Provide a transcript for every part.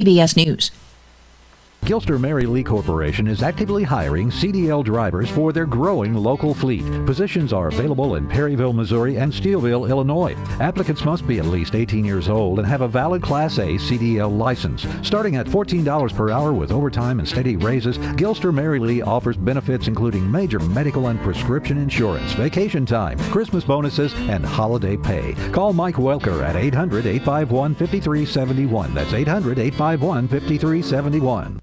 CBS News. Gilster Mary Lee Corporation is actively hiring CDL drivers for their growing local fleet. Positions are available in Perryville, Missouri and Steeleville, Illinois. Applicants must be at least 18 years old and have a valid Class A CDL license. Starting at $14 per hour with overtime and steady raises, Gilster Mary Lee offers benefits including major medical and prescription insurance, vacation time, Christmas bonuses, and holiday pay. Call Mike Welker at 800 851 5371. That's 800 851 5371.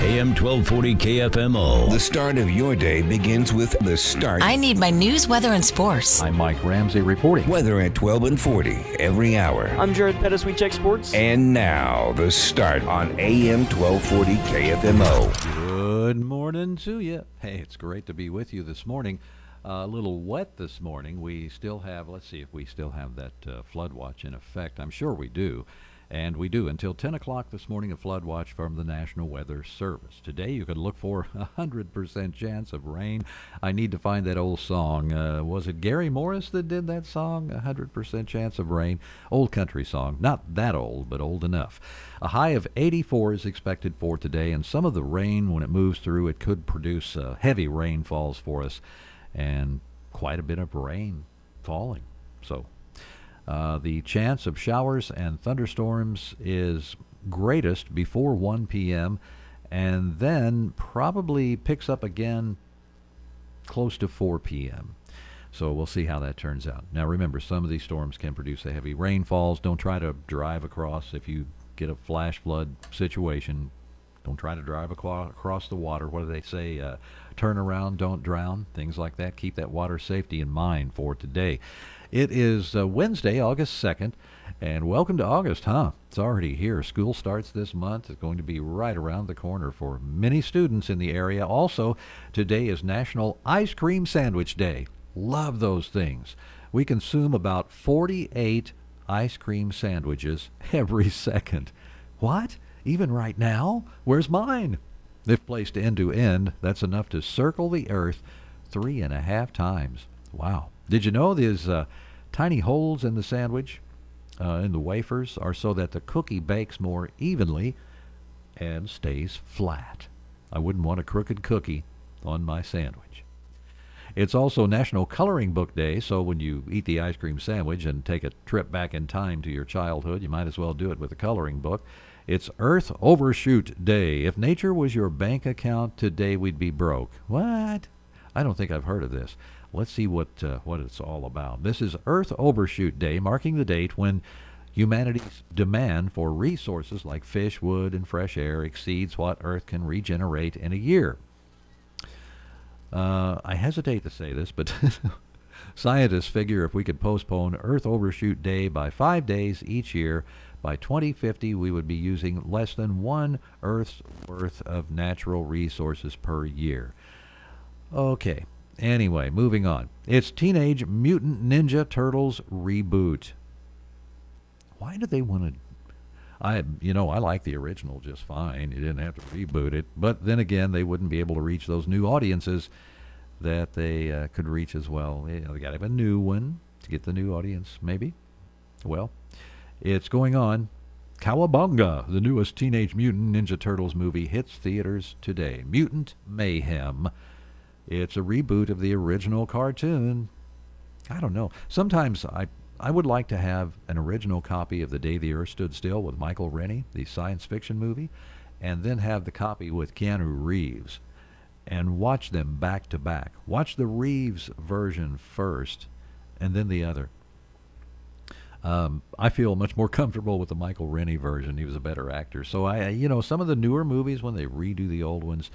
AM 1240 KFMO. The start of your day begins with the start. I need my news, weather, and sports. I'm Mike Ramsey reporting. Weather at 12 and 40 every hour. I'm Jared Pettis. We check sports. And now, the start on AM 1240 KFMO. Good morning to you. Hey, it's great to be with you this morning. Uh, a little wet this morning. We still have, let's see if we still have that uh, flood watch in effect. I'm sure we do. And we do until 10 o'clock this morning, a flood watch from the National Weather Service. Today, you could look for a 100% chance of rain. I need to find that old song. Uh, was it Gary Morris that did that song? A 100% chance of rain. Old country song. Not that old, but old enough. A high of 84 is expected for today, and some of the rain, when it moves through, it could produce uh, heavy rainfalls for us and quite a bit of rain falling. So uh, the chance of showers and thunderstorms is greatest before 1 p.m. and then probably picks up again close to 4 p.m. So we'll see how that turns out. Now remember, some of these storms can produce heavy rainfalls. Don't try to drive across if you get a flash flood situation. Don't try to drive across the water. What do they say? Uh, turn around, don't drown. Things like that. Keep that water safety in mind for today. It is uh, Wednesday, August 2nd, and welcome to August, huh? It's already here. School starts this month. It's going to be right around the corner for many students in the area. Also, today is National Ice Cream Sandwich Day. Love those things. We consume about 48 ice cream sandwiches every second. What? Even right now? Where's mine? If placed end to end, that's enough to circle the earth three and a half times. Wow. Did you know these uh, tiny holes in the sandwich, uh, in the wafers, are so that the cookie bakes more evenly and stays flat? I wouldn't want a crooked cookie on my sandwich. It's also National Coloring Book Day, so when you eat the ice cream sandwich and take a trip back in time to your childhood, you might as well do it with a coloring book. It's Earth Overshoot Day. If nature was your bank account, today we'd be broke. What? I don't think I've heard of this. Let's see what uh, what it's all about. This is Earth Overshoot Day, marking the date when humanity's demand for resources like fish, wood, and fresh air exceeds what Earth can regenerate in a year. Uh, I hesitate to say this, but scientists figure if we could postpone Earth Overshoot Day by five days each year, by 2050 we would be using less than one Earth's worth of natural resources per year. Okay, Anyway, moving on. It's Teenage Mutant Ninja Turtles reboot. Why do they want to? I, you know, I like the original just fine. You didn't have to reboot it, but then again, they wouldn't be able to reach those new audiences that they uh, could reach as well. You know, they got to have a new one to get the new audience, maybe. Well, it's going on. Cowabunga, the newest Teenage Mutant Ninja Turtles movie, hits theaters today. Mutant Mayhem it's a reboot of the original cartoon. I don't know. Sometimes I I would like to have an original copy of The Day the Earth Stood Still with Michael Rennie, the science fiction movie, and then have the copy with Keanu Reeves and watch them back to back. Watch the Reeves version first and then the other. Um, I feel much more comfortable with the Michael Rennie version. He was a better actor. So I, you know, some of the newer movies when they redo the old ones,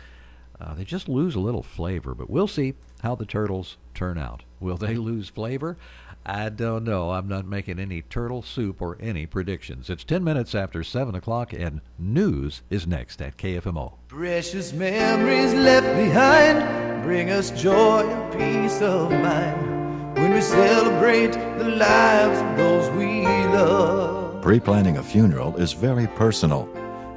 uh, they just lose a little flavor, but we'll see how the turtles turn out. Will they lose flavor? I don't know. I'm not making any turtle soup or any predictions. It's 10 minutes after 7 o'clock, and news is next at KFMO. Precious memories left behind bring us joy and peace of mind when we celebrate the lives of those we love. Pre planning a funeral is very personal.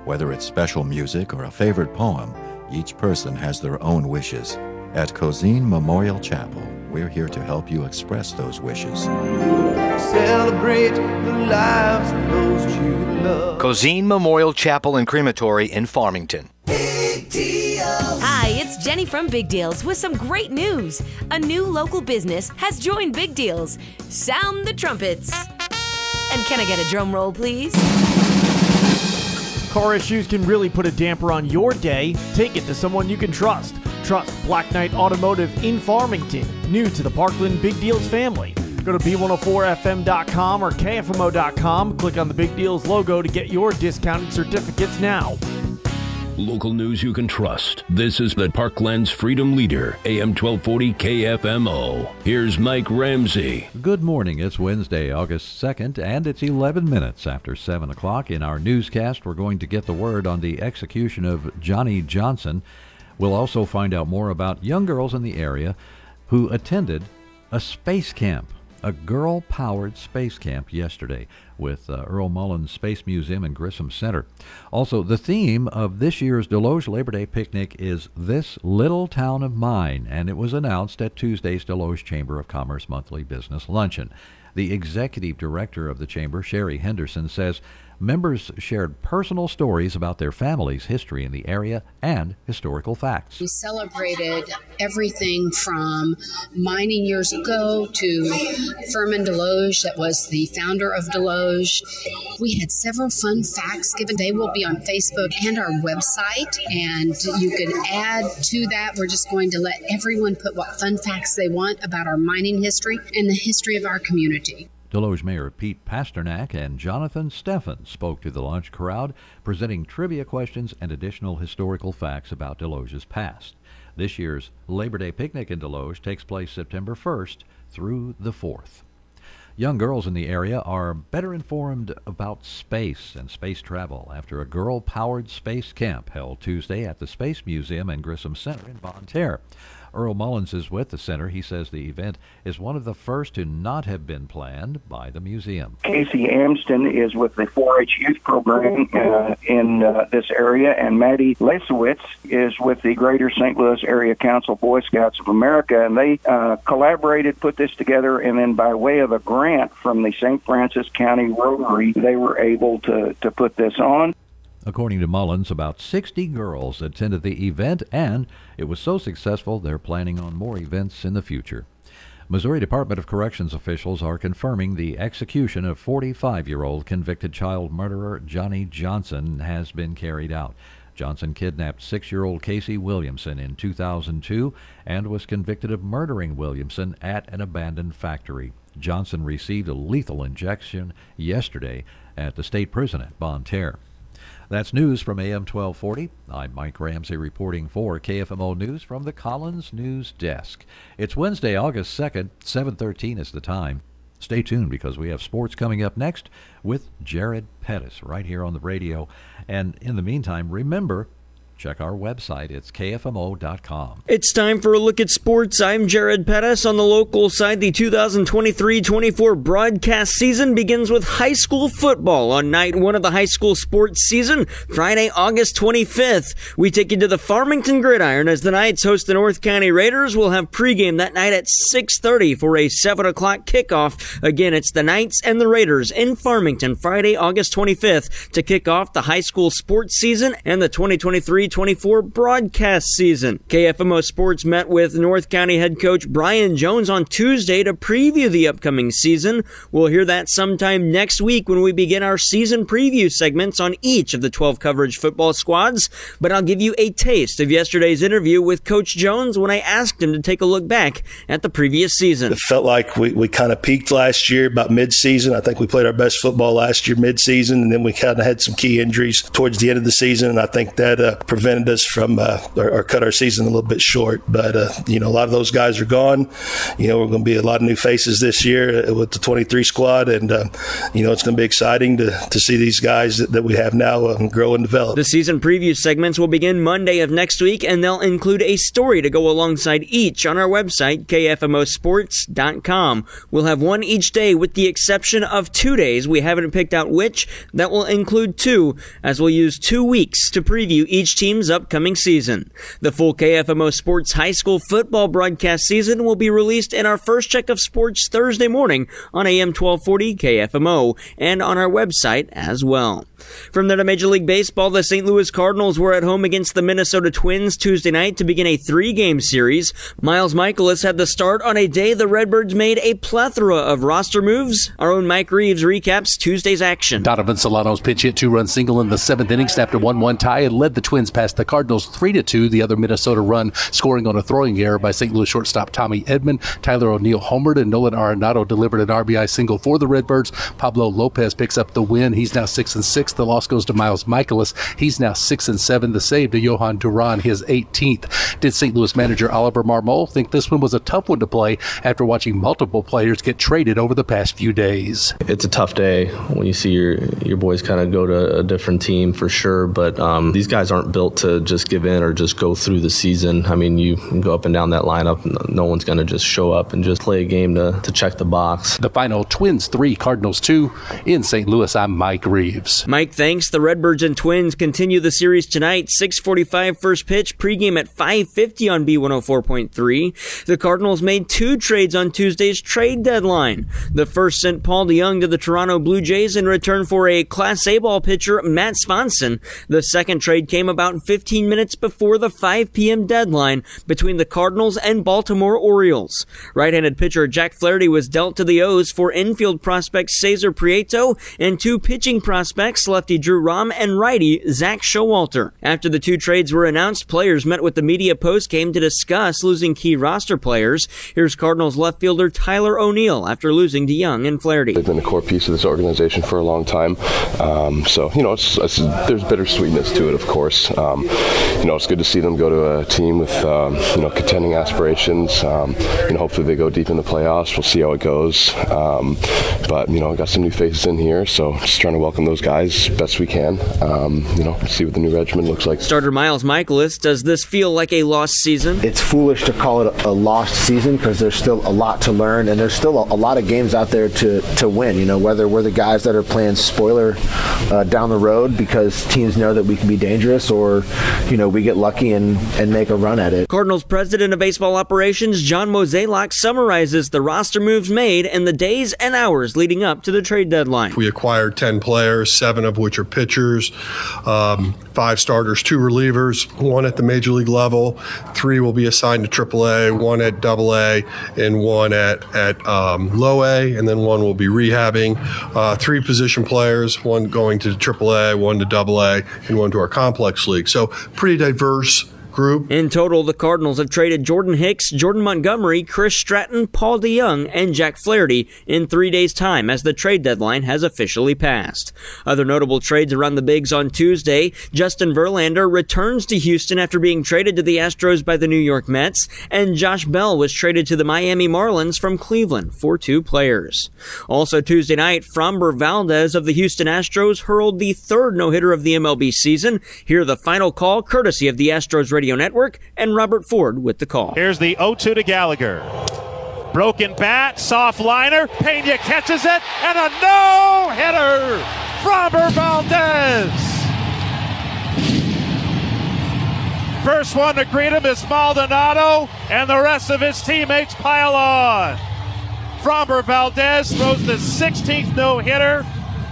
Whether it's special music or a favorite poem, each person has their own wishes. At Cozine Memorial Chapel, we're here to help you express those wishes. Celebrate the lives of those you love. Cozine Memorial Chapel and Crematory in Farmington. Hi, it's Jenny from Big Deals with some great news. A new local business has joined Big Deals. Sound the trumpets. And can I get a drum roll, please? Car issues can really put a damper on your day. Take it to someone you can trust. Trust Black Knight Automotive in Farmington, new to the Parkland Big Deals family. Go to b104fm.com or kfmo.com. Click on the Big Deals logo to get your discounted certificates now. Local news you can trust. This is the Parkland's Freedom Leader, AM 1240 KFMO. Here's Mike Ramsey. Good morning. It's Wednesday, August 2nd, and it's 11 minutes after 7 o'clock. In our newscast, we're going to get the word on the execution of Johnny Johnson. We'll also find out more about young girls in the area who attended a space camp, a girl powered space camp yesterday with uh, Earl Mullins Space Museum and Grissom Center. Also, the theme of this year's Desloge Labor Day picnic is This Little Town of Mine, and it was announced at Tuesday's Desloge Chamber of Commerce monthly business luncheon. The executive director of the chamber, Sherry Henderson, says members shared personal stories about their family's history in the area and historical facts. We celebrated everything from mining years ago to Firmin Desloge, that was the founder of Desloge. We had several fun facts given. They will be on Facebook and our website, and you can add to that. We're just going to let everyone put what fun facts they want about our mining history and the history of our community. Desloge Mayor Pete Pasternak and Jonathan Steffen spoke to the lunch crowd, presenting trivia questions and additional historical facts about Desloge's past. This year's Labor Day picnic in Desloge takes place September 1st through the 4th. Young girls in the area are better informed about space and space travel after a girl powered space camp held Tuesday at the Space Museum and Grissom Center in Bonne Terre. Earl Mullins is with the center. He says the event is one of the first to not have been planned by the museum. Casey Amston is with the 4-H youth program uh, in uh, this area, and Maddie Lesowitz is with the Greater St. Louis Area Council Boy Scouts of America, and they uh, collaborated, put this together, and then by way of a grant from the St. Francis County Rotary, they were able to, to put this on. According to Mullins, about 60 girls attended the event, and it was so successful they're planning on more events in the future. Missouri Department of Corrections officials are confirming the execution of 45 year old convicted child murderer Johnny Johnson has been carried out. Johnson kidnapped six year old Casey Williamson in 2002 and was convicted of murdering Williamson at an abandoned factory. Johnson received a lethal injection yesterday at the state prison at Bonne Terre. That's news from AM 1240. I'm Mike Ramsey reporting for KFMO News from the Collins News Desk. It's Wednesday, August 2nd, 7:13 is the time. Stay tuned because we have sports coming up next with Jared Pettis right here on the radio. And in the meantime, remember check our website. It's kfmo.com. It's time for a look at sports. I'm Jared Pettis. On the local side, the 2023-24 broadcast season begins with high school football on night one of the high school sports season, Friday, August 25th. We take you to the Farmington Gridiron as the Knights host the North County Raiders. We'll have pregame that night at 6.30 for a 7 o'clock kickoff. Again, it's the Knights and the Raiders in Farmington, Friday, August 25th to kick off the high school sports season and the 2023 24 broadcast season. KFMO Sports met with North County head coach Brian Jones on Tuesday to preview the upcoming season. We'll hear that sometime next week when we begin our season preview segments on each of the 12 coverage football squads. But I'll give you a taste of yesterday's interview with Coach Jones when I asked him to take a look back at the previous season. It felt like we, we kind of peaked last year about mid-season. I think we played our best football last year mid-season, and then we kind of had some key injuries towards the end of the season, and I think that uh, prevented us from uh, or, or, cut our season a little bit short. But uh, you know, a lot of those guys are gone. You know, we're going to be a lot of new faces this year with the 23 squad, and uh, you know, it's going to be exciting to to see these guys that, that we have now um, grow and develop. The season preview segments will begin Monday of next week, and they'll include a story to go alongside each on our website, kfmosports.com. We'll have one each day, with the exception of two days. We haven't picked out which. That will include two, as we'll use two weeks to preview each team's upcoming season. The full KFMO Sports High School football broadcast season will be released in our first check of sports Thursday morning on AM 1240 KFMO and on our website as well. From there to Major League Baseball, the St. Louis Cardinals were at home against the Minnesota Twins Tuesday night to begin a three game series. Miles Mikolas had the start on a day the Redbirds made a plethora of roster moves. Our own Mike Reeves recaps Tuesday's action. Donovan Solano's pitch hit two run single in the seventh inning snapped a 1 1 tie and led the Twins past the Cardinals 3 2. The other Minnesota run scoring on a throwing error by St. Louis shortstop Tommy Edman. Tyler O'Neill homered and Nolan Arenado delivered an RBI single for the Redbirds. Pablo Lopez picks up the win. He's now 6 and 6. The loss goes to Miles Mikolas. He's now 6 and 7. The save to Jhoan Duran, his 18th. Did St. Louis manager Oliver Marmol think this one was a tough one to play after watching multiple players get traded over the past few days? It's a tough day when you see your your boys kind of go to a different team for sure. But um, these guys aren't built to just give in or just go through the season. I mean, you go up and down that lineup. No one's going to just show up and just play a game to, to check the box. The final Twins 3, Cardinals 2 in St. Louis. I'm Mike Reeves. Mike, thanks. The Redbirds and Twins continue the series tonight. 645 first pitch, pregame at 550 on B104.3. The Cardinals made two trades on Tuesday's trade deadline. The first sent Paul DeJong to the Toronto Blue Jays in return for a Class A ball pitcher, Matt Svanson. The second trade came about 15 minutes before the 5 p.m. deadline between the Cardinals and Baltimore Orioles. Right-handed pitcher Jack Flaherty was dealt to the O's for infield prospect Cesar Prieto and two pitching prospects, lefty Drew Rom and righty Zack Showalter. After the two trades were announced, players met with the media post game to discuss losing key roster players. Here's Cardinals left fielder Tyler O'Neill after losing to Young and Flaherty. They've been a core piece of this organization for a long time. Um, so, you know, it's, it's, there's bittersweetness to it, of course. Um, you know, it's good to see them go to a team with, um, you know, contending aspirations. Um, you know, hopefully they go deep in the playoffs. We'll see how it goes. Um, but, you know, I got some new faces in here, so just trying to welcome those guys best we can. Um, you know, see what the new regimen looks like. Starter Miles Mikolas, does this feel like a lost season? It's foolish to call it a lost season because there's still a lot to learn and there's still a, a, lot of games out there to, to win. You know, whether we're the guys that are playing spoiler uh, down the road because teams know that we can be dangerous or, you know, we get lucky and, and make a run at it. Cardinals president of baseball operations, John Mozeliak, summarizes the roster moves made and the days and hours leading up to the trade deadline. We acquired 10 players, seven of which are pitchers, um, five starters, two relievers, one at the major league level, three will be assigned to AAA, one at AA, and one at, at um, low A, and then one will be rehabbing. Uh, three position players, one going to AAA, one to AA, and one to our complex league. So pretty diverse group. In total, the Cardinals have traded Jordan Hicks, Jordan Montgomery, Chris Stratton, Paul DeJong, and Jack Flaherty in three days' time as the trade deadline has officially passed. Other notable trades around the Bigs on Tuesday, Justin Verlander returns to Houston after being traded to the Astros by the New York Mets, and Josh Bell was traded to the Miami Marlins from Cleveland for two players. Also Tuesday night, Framber Valdez of the Houston Astros hurled the third no-hitter of the MLB season. Here the final call courtesy of the Astros radio Radio Network, and Robert Ford with the call. Here's the 0 2 to Gallagher. Broken bat, soft liner. Pena catches it, and a no hitter. Framber Valdez. First one to greet him is Maldonado, and the rest of his teammates pile on. Framber Valdez throws the 16th no hitter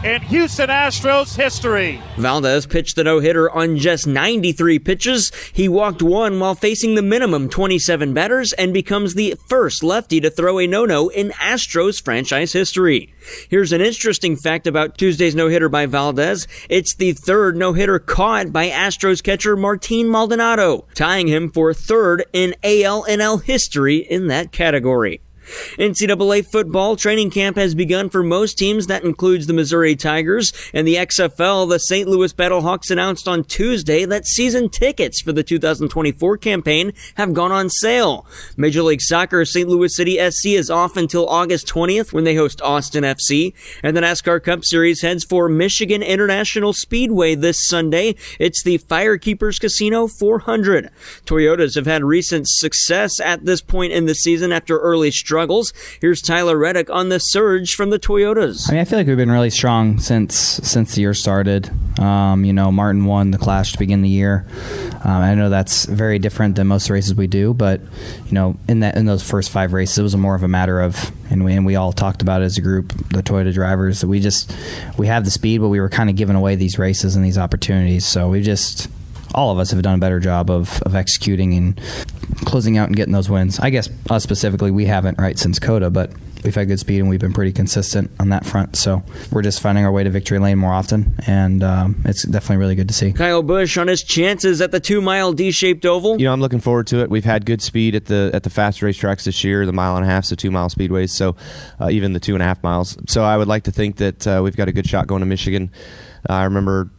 in Houston Astros history. Valdez pitched the no hitter on just 93 pitches. He walked one while facing the minimum 27 batters and becomes the first lefty to throw a no no in Astros franchise history. Here's an interesting fact about Tuesday's no hitter by Valdez. It's the third no hitter caught by Astros catcher Martin Maldonado, tying him for third in AL and ALNL history in that category. NCAA football training camp has begun for most teams. That includes the Missouri Tigers and the XFL. The St. Louis Battlehawks announced on Tuesday that season tickets for the 2024 campaign have gone on sale. Major League Soccer St. Louis City SC is off until August 20th when they host Austin FC. And the NASCAR Cup Series heads for Michigan International Speedway this Sunday. It's the Firekeepers Casino 400. Toyotas have had recent success at this point in the season after early struggles. Here's Tyler Reddick on the surge from the Toyotas. I mean, I feel like we've been really strong since since the year started. Um, you know, Martin won the Clash to begin the year. Um, I know that's very different than most races we do, but you know, in that in those first five races, it was more of a matter of, and we and we all talked about as a group, the Toyota drivers, that we just we have the speed, but we were kind of giving away these races and these opportunities. So we just all of us have done a better job of, of executing and closing out and getting those wins. I guess us specifically, we haven't right since COTA, but we've had good speed and we've been pretty consistent on that front. So we're just finding our way to victory lane more often, and um, it's definitely really good to see. Kyle Busch on his chances at the two-mile D-shaped oval. You know, I'm looking forward to it. We've had good speed at the at the fast racetracks this year, the mile and a half, so two mile speedways, so uh, even the two and a half miles. So I would like to think that uh, we've got a good shot going to Michigan. Uh, I remember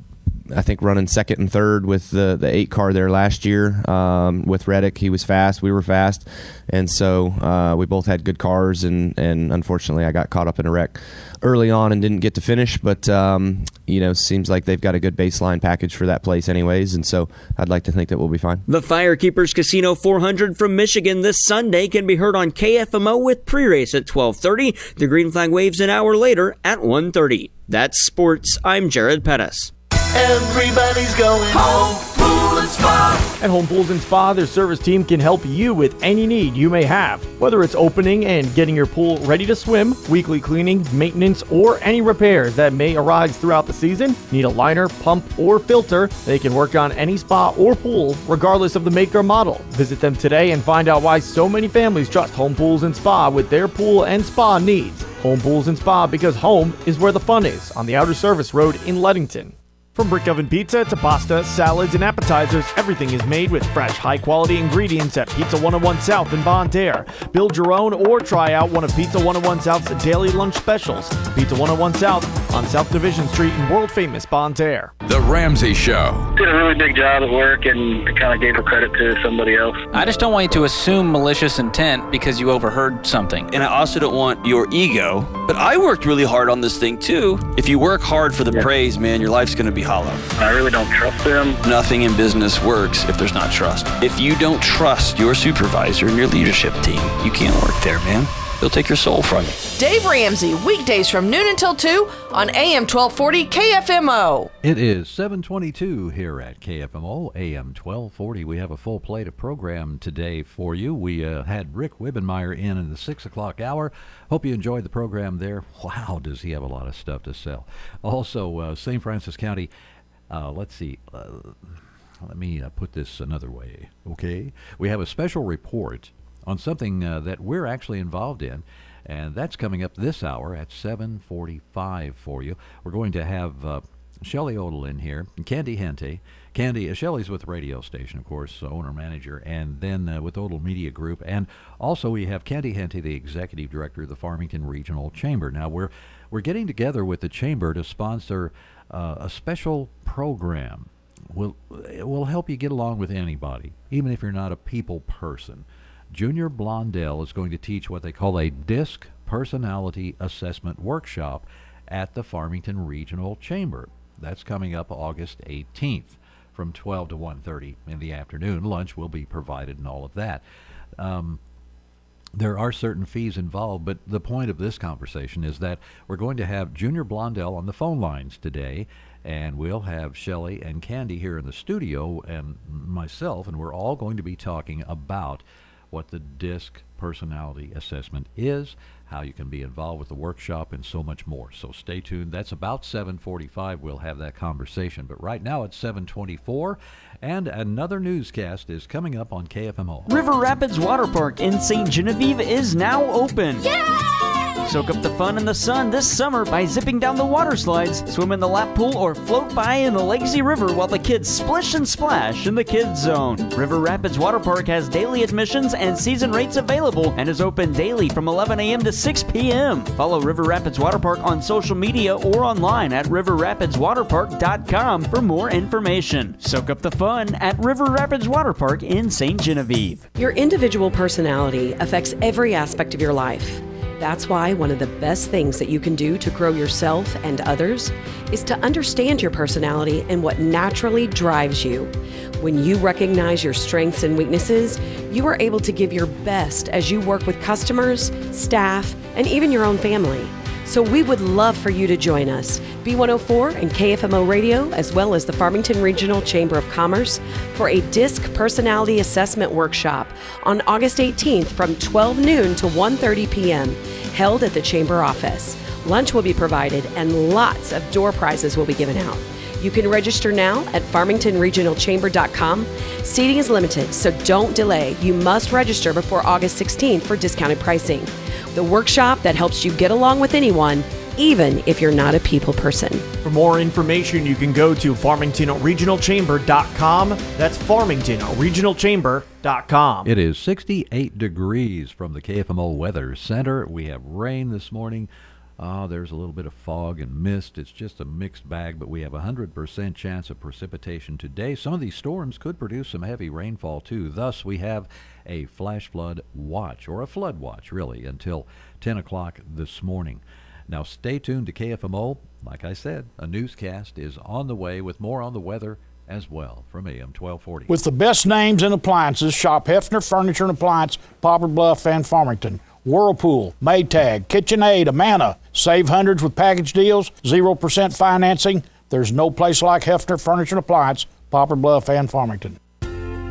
I think running second and third with the the eight car there last year um, with Reddick. He was fast, we were fast, and so uh, we both had good cars. And and unfortunately, I got caught up in a wreck early on and didn't get to finish. But um, you know, seems like they've got a good baseline package for that place, anyways. And so I'd like to think that we'll be fine. The Firekeepers Casino 400 from Michigan this Sunday can be heard on KFMO with pre-race at 12:30. The green flag waves an hour later at 1:30. That's sports. I'm Jared Pettis. Everybody's going home, and. At Home Pools and Spa, their service team can help you with any need you may have. Whether it's opening and getting your pool ready to swim, weekly cleaning, maintenance, or any repairs that may arise throughout the season, need a liner, pump, or filter, they can work on any spa or pool, regardless of the make or model. Visit them today and find out why so many families trust Home Pools and Spa with their pool and spa needs. Home Pools and Spa because home is where the fun is on the Outer Service Road in Leadington. From brick oven pizza to pasta, salads, and appetizers, everything is made with fresh, high quality ingredients at Pizza 101 South in Bonne Terre. Build your own or try out one of Pizza 101 South's daily lunch specials. Pizza 101 South on South Division Street in world famous Bonne Terre. The Ramsey Show. Did a really big job at work and kind of gave the credit to somebody else. I just don't want you to assume malicious intent because you overheard something. And I also don't want your ego. But I worked really hard on this thing too. If you work hard for the Yeah. praise, man, your life's going to be hollow. I really don't trust them. Nothing in business works if there's not trust. If you don't trust your supervisor and your leadership team, you can't work there, man. They'll take your soul from you. Dave Ramsey, weekdays from noon until 2 on AM 1240 KFMO. It is 722 here at KFMO, AM 1240. We have a full plate of program today for you. We uh, had Rick Wibbenmeyer in in the 6 o'clock hour. Hope you enjoyed the program there. Wow, does he have a lot of stuff to sell. Also, uh, St. Francis County, uh, let's see, uh, let me uh, put this another way, okay? We have a special report on something uh, that we're actually involved in, and that's coming up this hour at 7:45 for you. We're going to have uh, Shelley Odell in here, and Candy Hente. Candy, uh, Shelley's with the radio station, of course, owner manager, and then uh, with Odell Media Group, and also we have Candy Hente, the executive director of the Farmington Regional Chamber. Now we're we're getting together with the chamber to sponsor uh, a special program. Will will help you get along with anybody, even if you're not a people person. Junior Blondell is going to teach what they call a DISC personality assessment workshop at the Farmington Regional Chamber. That's coming up August 18th from 12 to 1:30 in the afternoon. Lunch will be provided and all of that. Um, there are certain fees involved, but the point of this conversation is that we're going to have Junior Blondell on the phone lines today, and we'll have Shelley and Candy here in the studio, and myself, and we're all going to be talking about what the DISC personality assessment is, how you can be involved with the workshop, and so much more. So stay tuned. That's about 7:45. We'll have that conversation. But right now it's 7:24, and another newscast is coming up on KFMO. River Rapids Water Park in St. Genevieve is now open. Soak up the fun in the sun this summer by zipping down the water slides, swim in the lap pool, or float by in the lazy river while the kids splish and splash in the kids zone. River Rapids Water Park has daily admissions and season rates available and is open daily from 11 a.m. to 6 p.m. Follow River Rapids Water Park on social media or online at riverrapidswaterpark.com for more information. Soak up the fun at River Rapids Water Park in St. Genevieve. Your individual personality affects every aspect of your life. That's why one of the best things that you can do to grow yourself and others is to understand your personality and what naturally drives you. When you recognize your strengths and weaknesses, you are able to give your best as you work with customers, staff, and even your own family. So we would love for you to join us, B104 and KFMO Radio, as well as the Farmington Regional Chamber of Commerce, for a DISC Personality Assessment Workshop on August 18th from 12 noon to 1:30 p.m., held at the Chamber office. Lunch will be provided and lots of door prizes will be given out. You can register now at farmingtonregionalchamber.com. Seating is limited, so don't delay. You must register before August 16th for discounted pricing. The workshop that helps you get along with anyone, even if you're not a people person. For more information, you can go to farmingtonregionalchamber.com. That's farmingtonregionalchamber.com. It is 68 degrees from the KFMO Weather Center. We have rain this morning. Uh, there's a little bit of fog and mist. It's just a mixed bag, but we have a 100% chance of precipitation today. Some of these storms could produce some heavy rainfall, too. Thus, we have a flash flood watch, or a flood watch, really, until 10 o'clock this morning. Now, stay tuned to KFMO. Like I said, a newscast is on the way with more on the weather as well from AM 1240. With the best names in appliances, shop Hefner Furniture and Appliance, Poplar Bluff, and Farmington. Whirlpool, Maytag, KitchenAid, Amana. Save hundreds with package deals, 0% financing. There's no place like Hefner Furniture and Appliance, Poplar Bluff, and Farmington.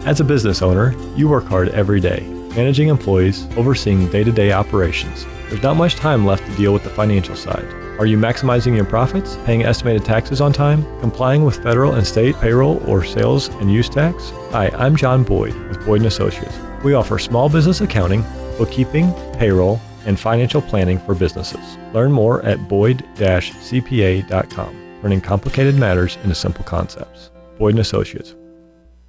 As a business owner, you work hard every day, managing employees, overseeing day to day operations. There's not much time left to deal with the financial side. Are you maximizing your profits, paying estimated taxes on time, complying with federal and state payroll or sales and use tax? Hi, I'm John Boyd with Boyd & Associates. We offer small business accounting, bookkeeping, payroll, and financial planning for businesses. Learn more at boyd-cpa.com, turning complicated matters into simple concepts. Boyd & Associates.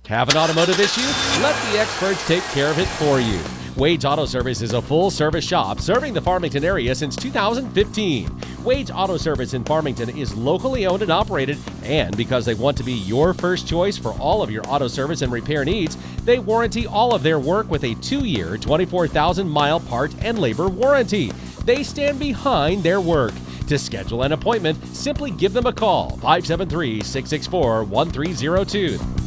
Have an automotive issue? Let the experts take care of it for you. Wade's Auto Service is a full service shop serving the Farmington area since 2015. Wade's Auto Service in Farmington is locally owned and operated, and because they want to be your first choice for all of your auto service and repair needs, they warranty all of their work with a two year, 24,000 mile part and labor warranty. They stand behind their work. To schedule an appointment, simply give them a call 573 664 1302.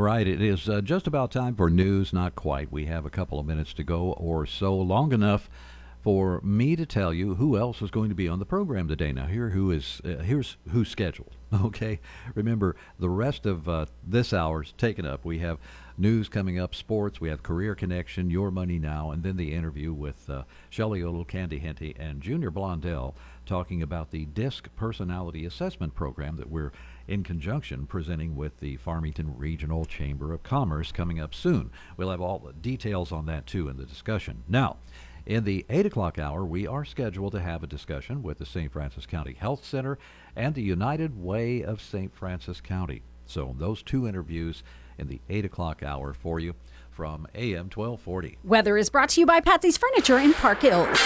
All right, it is uh, just about time for news. Not quite. We have a couple of minutes to go or so, long enough for me to tell you who else is going to be on the program today. Now, here who is uh, here's who's scheduled. Okay, remember the rest of uh, this hour's taken up. We have news coming up, sports. We have career connection, your money now, and then the interview with uh, Shelly Odell, Candy Hente, and Junior Blondell talking about the DISC personality assessment program that we're in conjunction presenting with the Farmington Regional Chamber of Commerce coming up soon. We'll have all the details on that too in the discussion. Now, in the 8 o'clock hour, we are scheduled to have a discussion with the St. Francis County Health Center and the United Way of St. Francis County. So, those two interviews in the 8 o'clock hour for you from AM 1240. Weather is brought to you by Patsy's Furniture in Park Hills.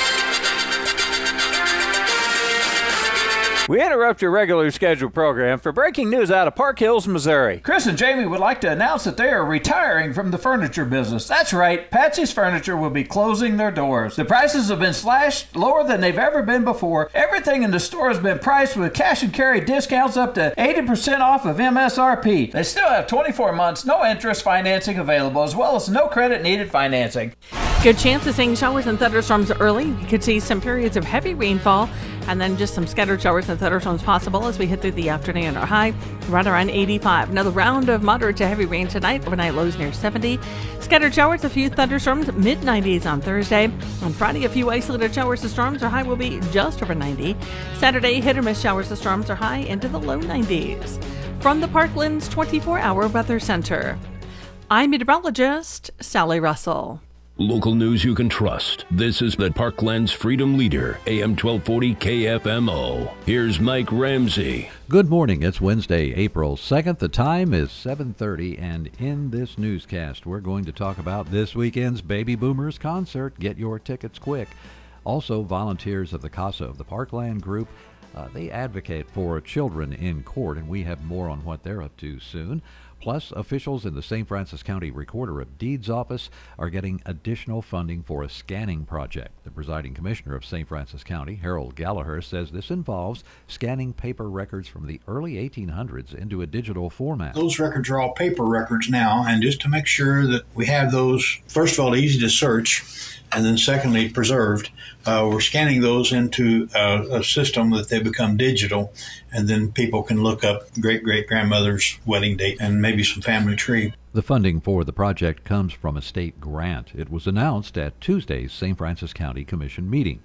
We interrupt your regularly scheduled program for breaking news out of Park Hills, Missouri. Chris and Jamie would like to announce that they are retiring from the furniture business. That's right, Patsy's Furniture will be closing their doors. The prices have been slashed lower than they've ever been before. Everything in the store has been priced with cash and carry discounts up to 80% off of MSRP. They still have 24 months, no interest financing available, as well as no credit needed financing. Good chance of seeing showers and thunderstorms early. You could see some periods of heavy rainfall and then just some scattered showers and thunderstorms possible as we hit through the afternoon. Our high right around 85. Another round of moderate to heavy rain tonight. Overnight lows near 70. Scattered showers, a few thunderstorms, mid 90s on Thursday. On Friday, a few isolated showers and storms. Our high will be just over 90. Saturday, hit or miss showers and storms are high into the low 90s. From the Parklands 24 hour weather center, I'm meteorologist Sally Russell. Local news you can trust. This is the Parklands Freedom Leader, AM 1240 KFMO. Here's Mike Ramsey. Good morning. It's Wednesday, April 2nd. The time is 7:30 and in this newscast we're going to talk about this weekend's Baby Boomers concert. Get your tickets quick. Also, volunteers of the Casa of the Parkland group uh, they advocate for children in court, and we have more on what they're up to soon. Plus, officials in the St. Francis County Recorder of Deeds office are getting additional funding for a scanning project. The presiding commissioner of St. Francis County, Harold Gallagher, says this involves scanning paper records from the early 1800s into a digital format. Those records are all paper records now, and just to make sure that we have those, first of all, easy to search, and then secondly, preserved. Uh, we're scanning those into uh, a system that they become digital, and then people can look up great great grandmother's wedding date and maybe some family tree. The funding for the project comes from a state grant. It was announced at Tuesday's St. Francis County Commission meeting.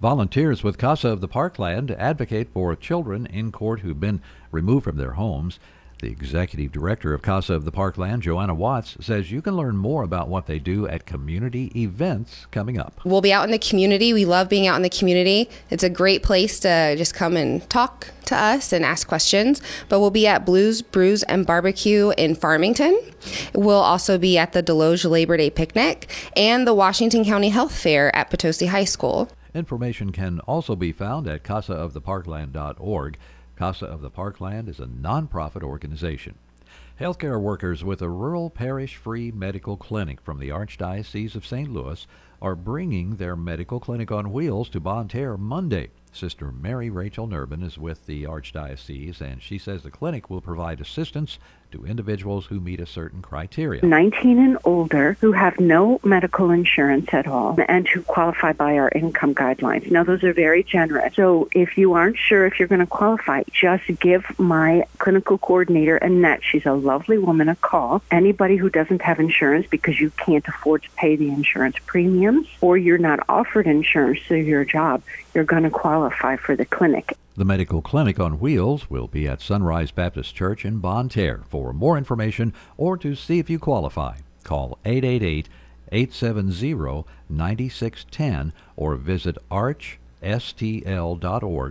Volunteers with Casa of the Parkland advocate for children in court who've been removed from their homes. The executive director of Casa of the Parkland, Joanna Watts, says you can learn more about what they do at community events coming up. We'll be out in the community. We love being out in the community. It's a great place to just come and talk to us and ask questions. But we'll be at Blues, Brews, and Barbecue in Farmington. We'll also be at the Desloge Labor Day Picnic and the Washington County Health Fair at Potosi High School. Information can also be found at casaoftheparkland.org. Casa of the Parkland is a nonprofit organization. Healthcare workers with a rural parish free medical clinic from the Archdiocese of St. Louis are bringing their medical clinic on wheels to Bonne Terre Monday. Sister Mary Rachel Nurbin is with the Archdiocese, and she says the clinic will provide assistance to individuals who meet a certain criteria. 19 and older who have no medical insurance at all and who qualify by our income guidelines. Now, those are very generous. So, if you aren't sure if you're going to qualify, just give my clinical coordinator, Annette, she's a lovely woman, a call. Anybody who doesn't have insurance because you can't afford to pay the insurance premiums or you're not offered insurance through your job, you're going to qualify for the clinic. The medical clinic on wheels will be at Sunrise Baptist Church in Bonne Terre. For more information or to see if you qualify, call 888 870 9610 or visit archstl.org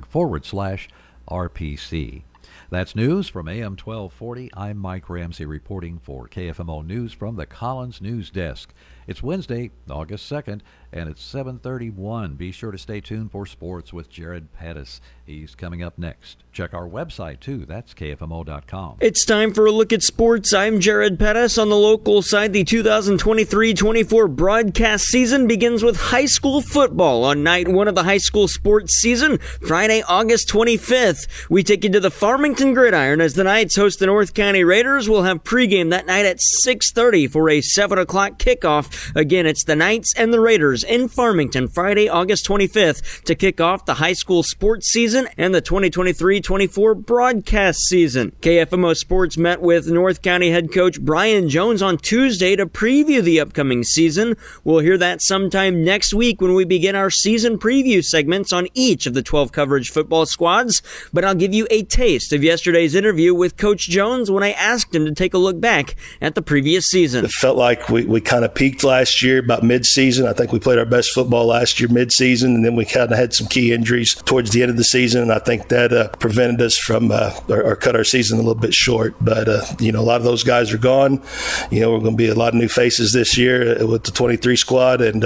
forward slash RPC. That's news from AM 1240. I'm Mike Ramsey reporting for KFMO News from the Collins News Desk. It's Wednesday, August 2nd, and it's 7:31. Be sure to stay tuned for sports with Jared Pettis. He's coming up next. Check our website too. That's kfmo.com. It's time for a look at sports. I'm Jared Pettis on the local side. The 2023-24 broadcast season begins with high school football on night 1 of the high school sports season, Friday, August 25th. We take you to the Farmington Gridiron as the Knights host the North County Raiders. We'll have pregame that night at 6:30 for a 7 o'clock kickoff. Again, it's the Knights and the Raiders in Farmington Friday, August 25th to kick off the high school sports season and the 2023-24 broadcast season. KFMO Sports met with North County head coach Brian Jones on Tuesday to preview the upcoming season. We'll hear that sometime next week when we begin our season preview segments on each of the 12 coverage football squads. But I'll give you a taste of yesterday's interview with Coach Jones when I asked him to take a look back at the previous season. It felt like we, we kind of peaked last year about mid-season. I think we played our best football last year mid-season, and then we kind of had some key injuries towards the end of the season, and I think that uh, prevented us from uh, or, or, cut our season a little bit short. But uh, you know, a lot of those guys are gone. You know, we're going to be a lot of new faces this year uh, with the 23 squad, and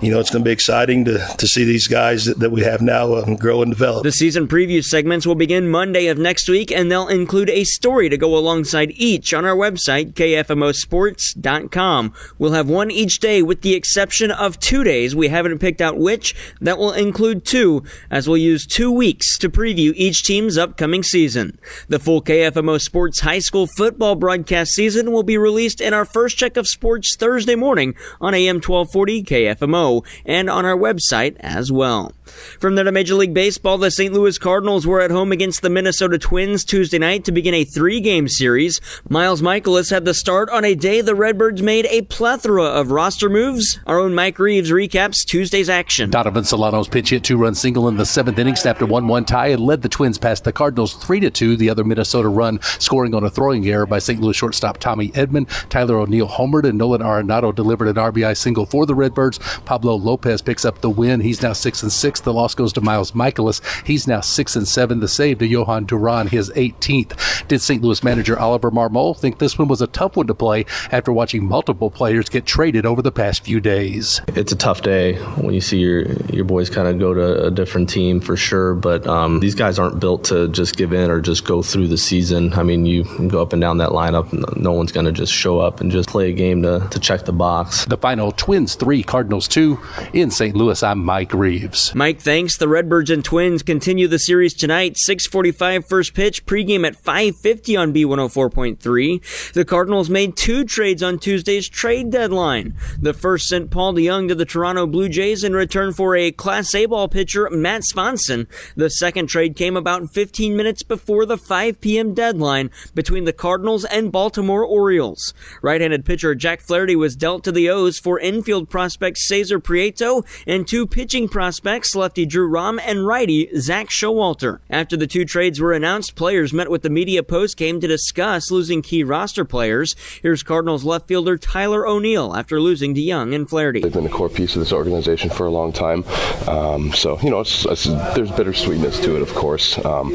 you know, it's going to be exciting to, to see these guys that, that we have now um, grow and develop. The season preview segments will begin Monday of next week, and they'll include a story to go alongside each on our website, kfmosports.com. We'll have one each day with the exception of two days. We haven't picked out which. That will include two, as we'll use two weeks to preview each team's upcoming season. The full KFMO Sports High School football broadcast season will be released in our first check of sports Thursday morning on AM 1240 KFMO and on our website as well. From there to Major League Baseball, the St. Louis Cardinals were at home against the Minnesota Twins Tuesday night to begin a three-game series. Miles Mikolas had the start on a day the Redbirds made a plethora of roster moves. Our own Mike Reeves recaps Tuesday's action. Donovan Solano's pitch hit two-run single in the seventh inning, snapped a 1-1 tie, and led the Twins past the Cardinals 3-2. The other Minnesota run scoring on a throwing error by St. Louis shortstop Tommy Edman. Tyler O'Neill homered, and Nolan Arenado delivered an RBI single for the Redbirds. Pablo Lopez picks up the win. He's now six and six. The loss goes to Miles Mikolas. He's now six and seven. The save to Jhoan Duran, his 18th. Did St. Louis manager Oliver Marmol think this one was a tough one to play after watching multiple players get traded over the past few days? It's a tough day when you see your your boys kind of go to a different team for sure. But um, these guys aren't built to just give in or just go through the season. I mean, you go up and down that lineup. No one's going to just show up and just play a game to, to check the box. The final Twins three, Cardinals two in St. Louis. I'm Mike Reeves. Mike, thanks. The Redbirds and Twins continue the series tonight. 6:45 first pitch. Pregame at 5:50 on B104.3. The Cardinals made two trades on Tuesday's trade deadline. The first sent Paul DeJong to the Toronto Blue Jays in return for a Class A ball pitcher Matt Svanson. The second trade came about 15 minutes before the 5 p.m. deadline between the Cardinals and Baltimore Orioles. Right-handed pitcher Jack Flaherty was dealt to the O's for infield prospect Cesar Prieto and two pitching prospects lefty Drew Rom and righty Zack Showalter. After the two trades were announced, players met with the media post-game to discuss losing key roster players. Here's Cardinals left fielder Tyler O'Neill after losing to Young and Flaherty. They've been a core piece of this organization for a long time. Um, so, you know, it's, it's, there's bittersweetness to it, of course. Um,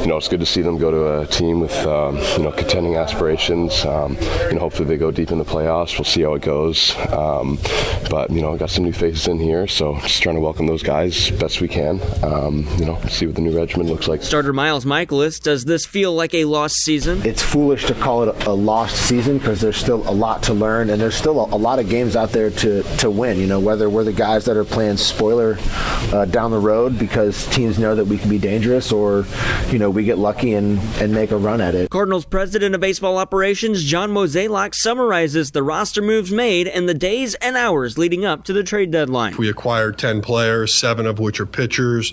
you know, it's good to see them go to a team with, um, you know, contending aspirations. Um, you know, hopefully they go deep in the playoffs. We'll see how it goes. Um, but, you know, I got some new faces in here, so just trying to welcome those guys best we can. Um, you know, see what the new regimen looks like. Starter Miles Mikolas, does this feel like a lost season? It's foolish to call it a lost season because there's still a lot to learn and there's still a, a, lot of games out there to, to win. You know, whether we're the guys that are playing spoiler uh, down the road because teams know that we can be dangerous or, you know, we get lucky and, and make a run at it. Cardinals president of baseball operations, John Mozeliak, summarizes the roster moves made and the days and hours leading up to the trade deadline. We acquired 10 players, seven of which are pitchers,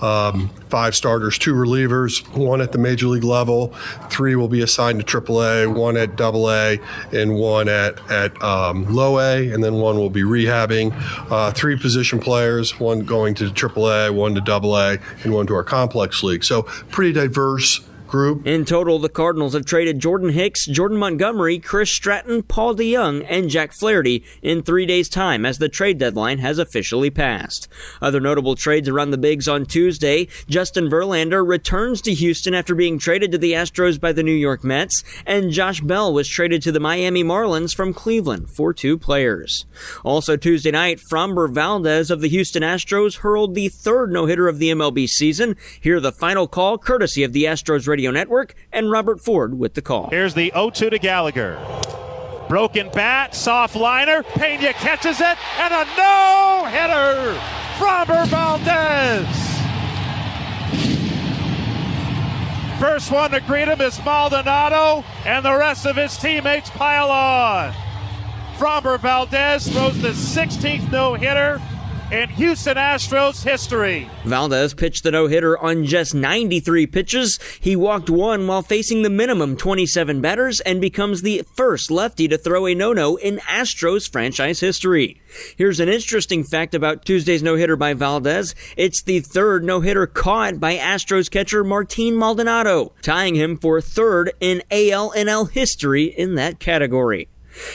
um, five starters, two relievers, one at the major league level, three will be assigned to AAA, one at AA, and one at, at um, low A, and then one will be rehabbing. Uh, three position players, one going to AAA, one to AA, and one to our complex league. So pretty diverse group. In total, the Cardinals have traded Jordan Hicks, Jordan Montgomery, Chris Stratton, Paul DeJong, and Jack Flaherty in three days' time as the trade deadline has officially passed. Other notable trades around the Bigs on Tuesday, Justin Verlander returns to Houston after being traded to the Astros by the New York Mets, and Josh Bell was traded to the Miami Marlins from Cleveland for two players. Also Tuesday night, Framber Valdez of the Houston Astros hurled the third no-hitter of the MLB season. Here, the final call courtesy of the Astros Radio Network and Robert Ford with the call. Here's the 0-2 to Gallagher. Broken bat, soft liner. Pena catches it, and a no-hitter. Framber Valdez. First one to greet him is Maldonado, and the rest of his teammates pile on. Framber Valdez throws the 16th no-hitter in Houston Astros history. Valdez pitched the no-hitter on just 93 pitches. He walked one while facing the minimum 27 batters and becomes the first lefty to throw a no-no in Astros franchise history. Here's an interesting fact about Tuesday's no-hitter by Valdez. It's the third no-hitter caught by Astros catcher Martin Maldonado, tying him for third in ALNL history in that category.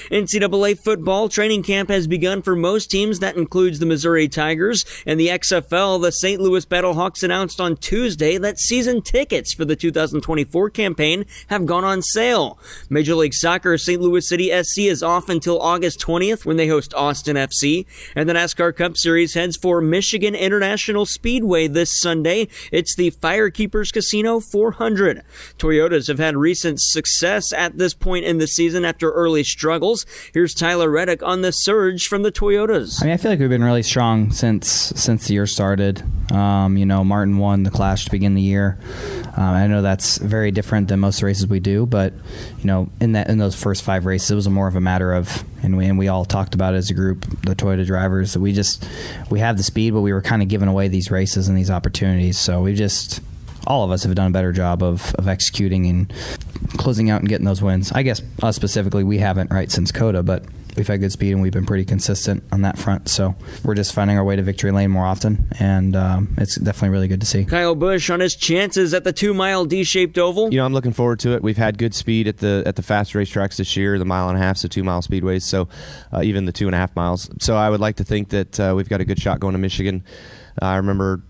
NCAA football training camp has begun for most teams. That includes the Missouri Tigers and the XFL. The St. Louis Battlehawks announced on Tuesday that season tickets for the 2024 campaign have gone on sale. Major League Soccer St. Louis City SC is off until August 20th when they host Austin FC. And the NASCAR Cup Series heads for Michigan International Speedway this Sunday. It's the Firekeepers Casino 400. Toyotas have had recent success at this point in the season after early struggles. Here's Tyler Reddick on the surge from the Toyotas. I mean, I feel like we've been really strong since since the year started. Um, you know, Martin won the Clash to begin the year. Um, I know that's very different than most races we do, but you know, in that in those first five races, it was more of a matter of, and we and we all talked about it as a group, the Toyota drivers, that we just we have the speed, but we were kind of giving away these races and these opportunities. So we just all of us have done a better job of, of executing and closing out and getting those wins. I guess us specifically, we haven't right since COTA, but we've had good speed and we've been pretty consistent on that front. So we're just finding our way to victory lane more often, and um, it's definitely really good to see. Kyle Busch on his chances at the two-mile D-shaped oval. You know, I'm looking forward to it. We've had good speed at the at the fast racetracks this year, the mile and a half, so two mile speedways, so uh, even the two and a half miles. So I would like to think that uh, we've got a good shot going to Michigan. Uh, I remember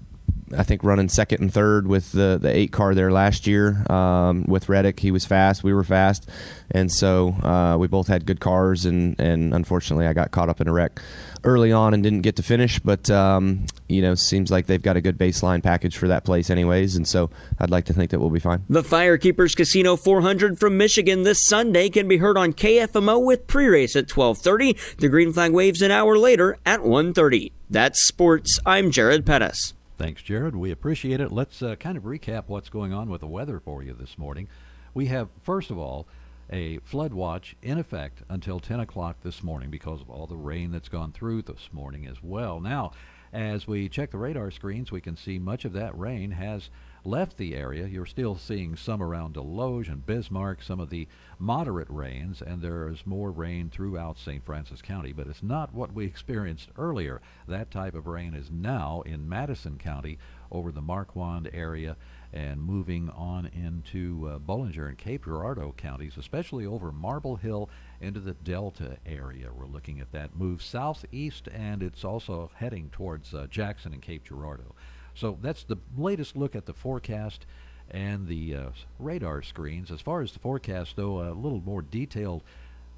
I think running second and third with the the eight car there last year um, with Reddick. He was fast, we were fast, and so uh, we both had good cars. And and unfortunately, I got caught up in a wreck early on and didn't get to finish. But um, you know, seems like they've got a good baseline package for that place, anyways. And so I'd like to think that we'll be fine. The Firekeepers Casino 400 from Michigan this Sunday can be heard on KFMO with pre-race at 12:30. The green flag waves an hour later at 1:30. That's sports. I'm Jared Pettis. Thanks, Jared. We appreciate it. Let's uh, kind of recap what's going on with the weather for you this morning. We have, first of all, a flood watch in effect until 10 o'clock this morning because of all the rain that's gone through this morning as well. Now, as we check the radar screens, we can see much of that rain has left the area. You're still seeing some around Desloge and Bismarck, some of the moderate rains, and there is more rain throughout St. Francis County, but it's not what we experienced earlier. That type of rain is now in Madison County over the Marquand area and moving on into uh, Bollinger and Cape Girardeau counties, especially over Marble Hill into the Delta area. We're looking at that move southeast, and it's also heading towards uh, Jackson and Cape Girardeau. So that's the latest look at the forecast and the uh, radar screens. As far as the forecast, though, a little more detailed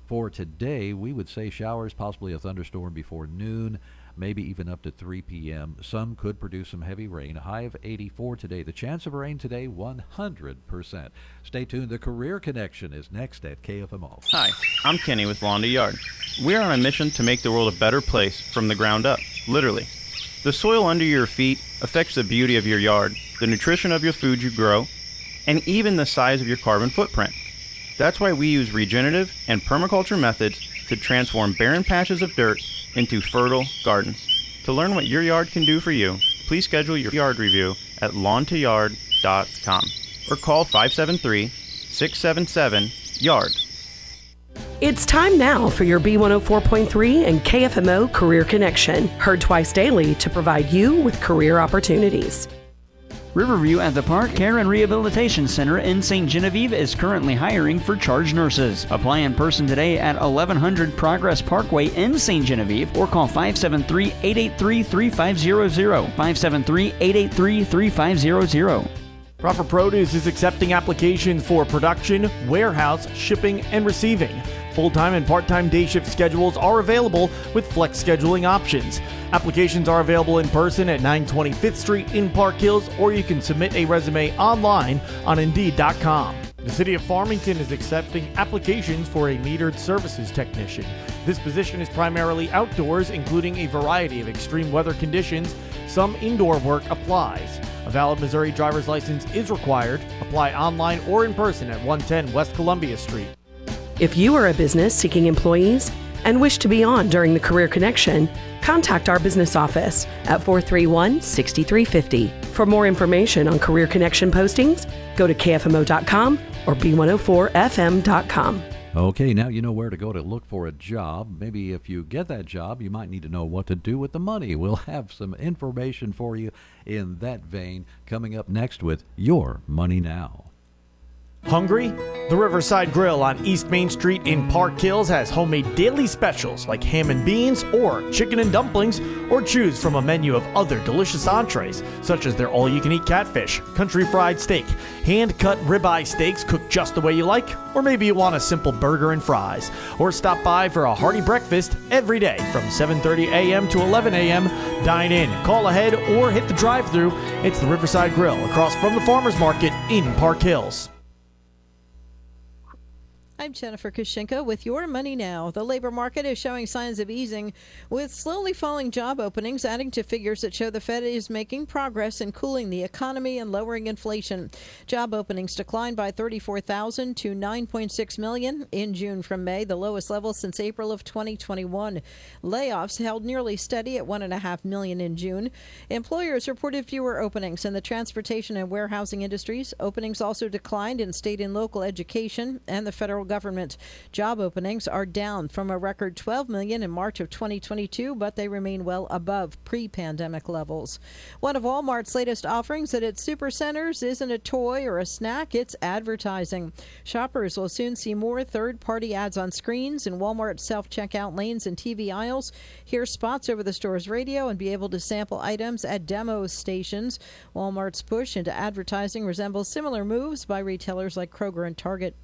for today, we would say showers, possibly a thunderstorm before noon, maybe even up to 3 p.m. Some could produce some heavy rain. High of 84 today. The chance of rain today, 100%. Stay tuned. The Career Connection is next at KFMO. Hi, I'm Kenny with Lawn to Yard. We are on a mission to make the world a better place from the ground up, literally. The soil under your feet affects the beauty of your yard, the nutrition of your food you grow, and even the size of your carbon footprint. That's why we use regenerative and permaculture methods to transform barren patches of dirt into fertile gardens. To learn what your yard can do for you, please schedule your yard review at lawntoyard.com or call 573 677 YARD. It's time now for your B104.3 and KFMO Career Connection, heard twice daily to provide you with career opportunities. Riverview at the Park Care and Rehabilitation Center in St. Genevieve is currently hiring for charge nurses. Apply in person today at 1100 Progress Parkway in St. Genevieve or call 573 883 3500. 573 883 3500. Proper Produce is accepting applications for production, warehouse, shipping, and receiving. Full time and part time day shift schedules are available with flex scheduling options. Applications are available in person at 925th Street in Park Hills, or you can submit a resume online on Indeed.com. The City of Farmington is accepting applications for a metered services technician. This position is primarily outdoors, including a variety of extreme weather conditions. Some indoor work applies. A valid Missouri driver's license is required. Apply online or in person at 110 West Columbia Street. If you are a business seeking employees and wish to be on during the Career Connection, contact our business office at 431 6350. For more information on Career Connection postings, go to kfmo.com or b104fm.com. Okay, now you know where to go to look for a job. Maybe if you get that job, you might need to know what to do with the money. We'll have some information for you in that vein coming up next with Your Money Now. Hungry? The Riverside Grill on East Main Street in Park Hills has homemade daily specials like ham and beans or chicken and dumplings, or choose from a menu of other delicious entrees, such as their all you can eat catfish, country fried steak, hand cut ribeye steaks cooked just the way you like, or maybe you want a simple burger and fries. Or stop by for a hearty breakfast every day from 7:30 a.m. to 11 a.m. Dine in, call ahead, or hit the drive-through. It's the Riverside Grill across from the Farmers Market in Park Hills. I'm Jennifer Kushinka with Your Money Now. The labor market is showing signs of easing, with slowly falling job openings adding to figures that show the Fed is making progress in cooling the economy and lowering inflation. Job openings declined by 34,000 to 9.6 million in June from May, the lowest level since April of 2021. Layoffs held nearly steady at 1.5 million in June. Employers reported fewer openings in the transportation and warehousing industries. Openings also declined in state and local education and the federal government. Government job openings are down from a record 12 million in March of 2022, but they remain well above pre-pandemic levels. One of Walmart's latest offerings at its supercenters isn't a toy or a snack, it's advertising. Shoppers will soon see more third-party ads on screens in Walmart self-checkout lanes and TV aisles, hear spots over the store's radio and be able to sample items at demo stations. Walmart's push into advertising resembles similar moves by retailers like Kroger and Target.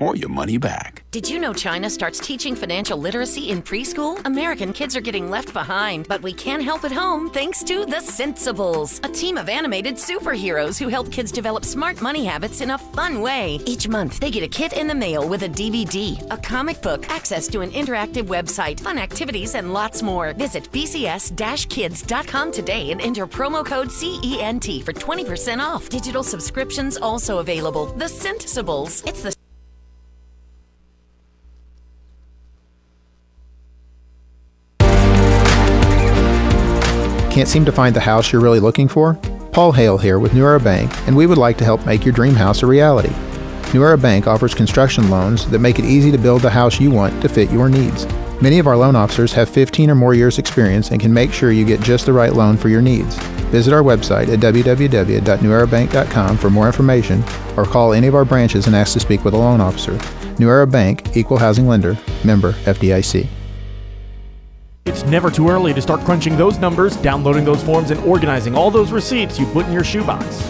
or your money back. Did you know China starts teaching financial literacy in preschool? American kids are getting left behind, but we can help at home thanks to The Sensibles, a team of animated superheroes who help kids develop smart money habits in a fun way. Each month, they get a kit in the mail with a DVD, a comic book, access to an interactive website, fun activities, and lots more. Visit bcs-kids.com today and enter promo code CENT for 20% off. Digital subscriptions also available. The Sensibles. It's the Can't seem to find the house you're really looking for? Paul Hale here with New Era Bank, and we would like to help make your dream house a reality. New Era Bank offers construction loans that make it easy to build the house you want to fit your needs. Many of our loan officers have 15 or more years experience and can make sure you get just the right loan for your needs. Visit our website at www.newerabank.com for more information or call any of our branches and ask to speak with a loan officer. New Era Bank, Equal Housing Lender, member FDIC. It's never too early to start crunching those numbers, downloading those forms, and organizing all those receipts you put in your shoebox.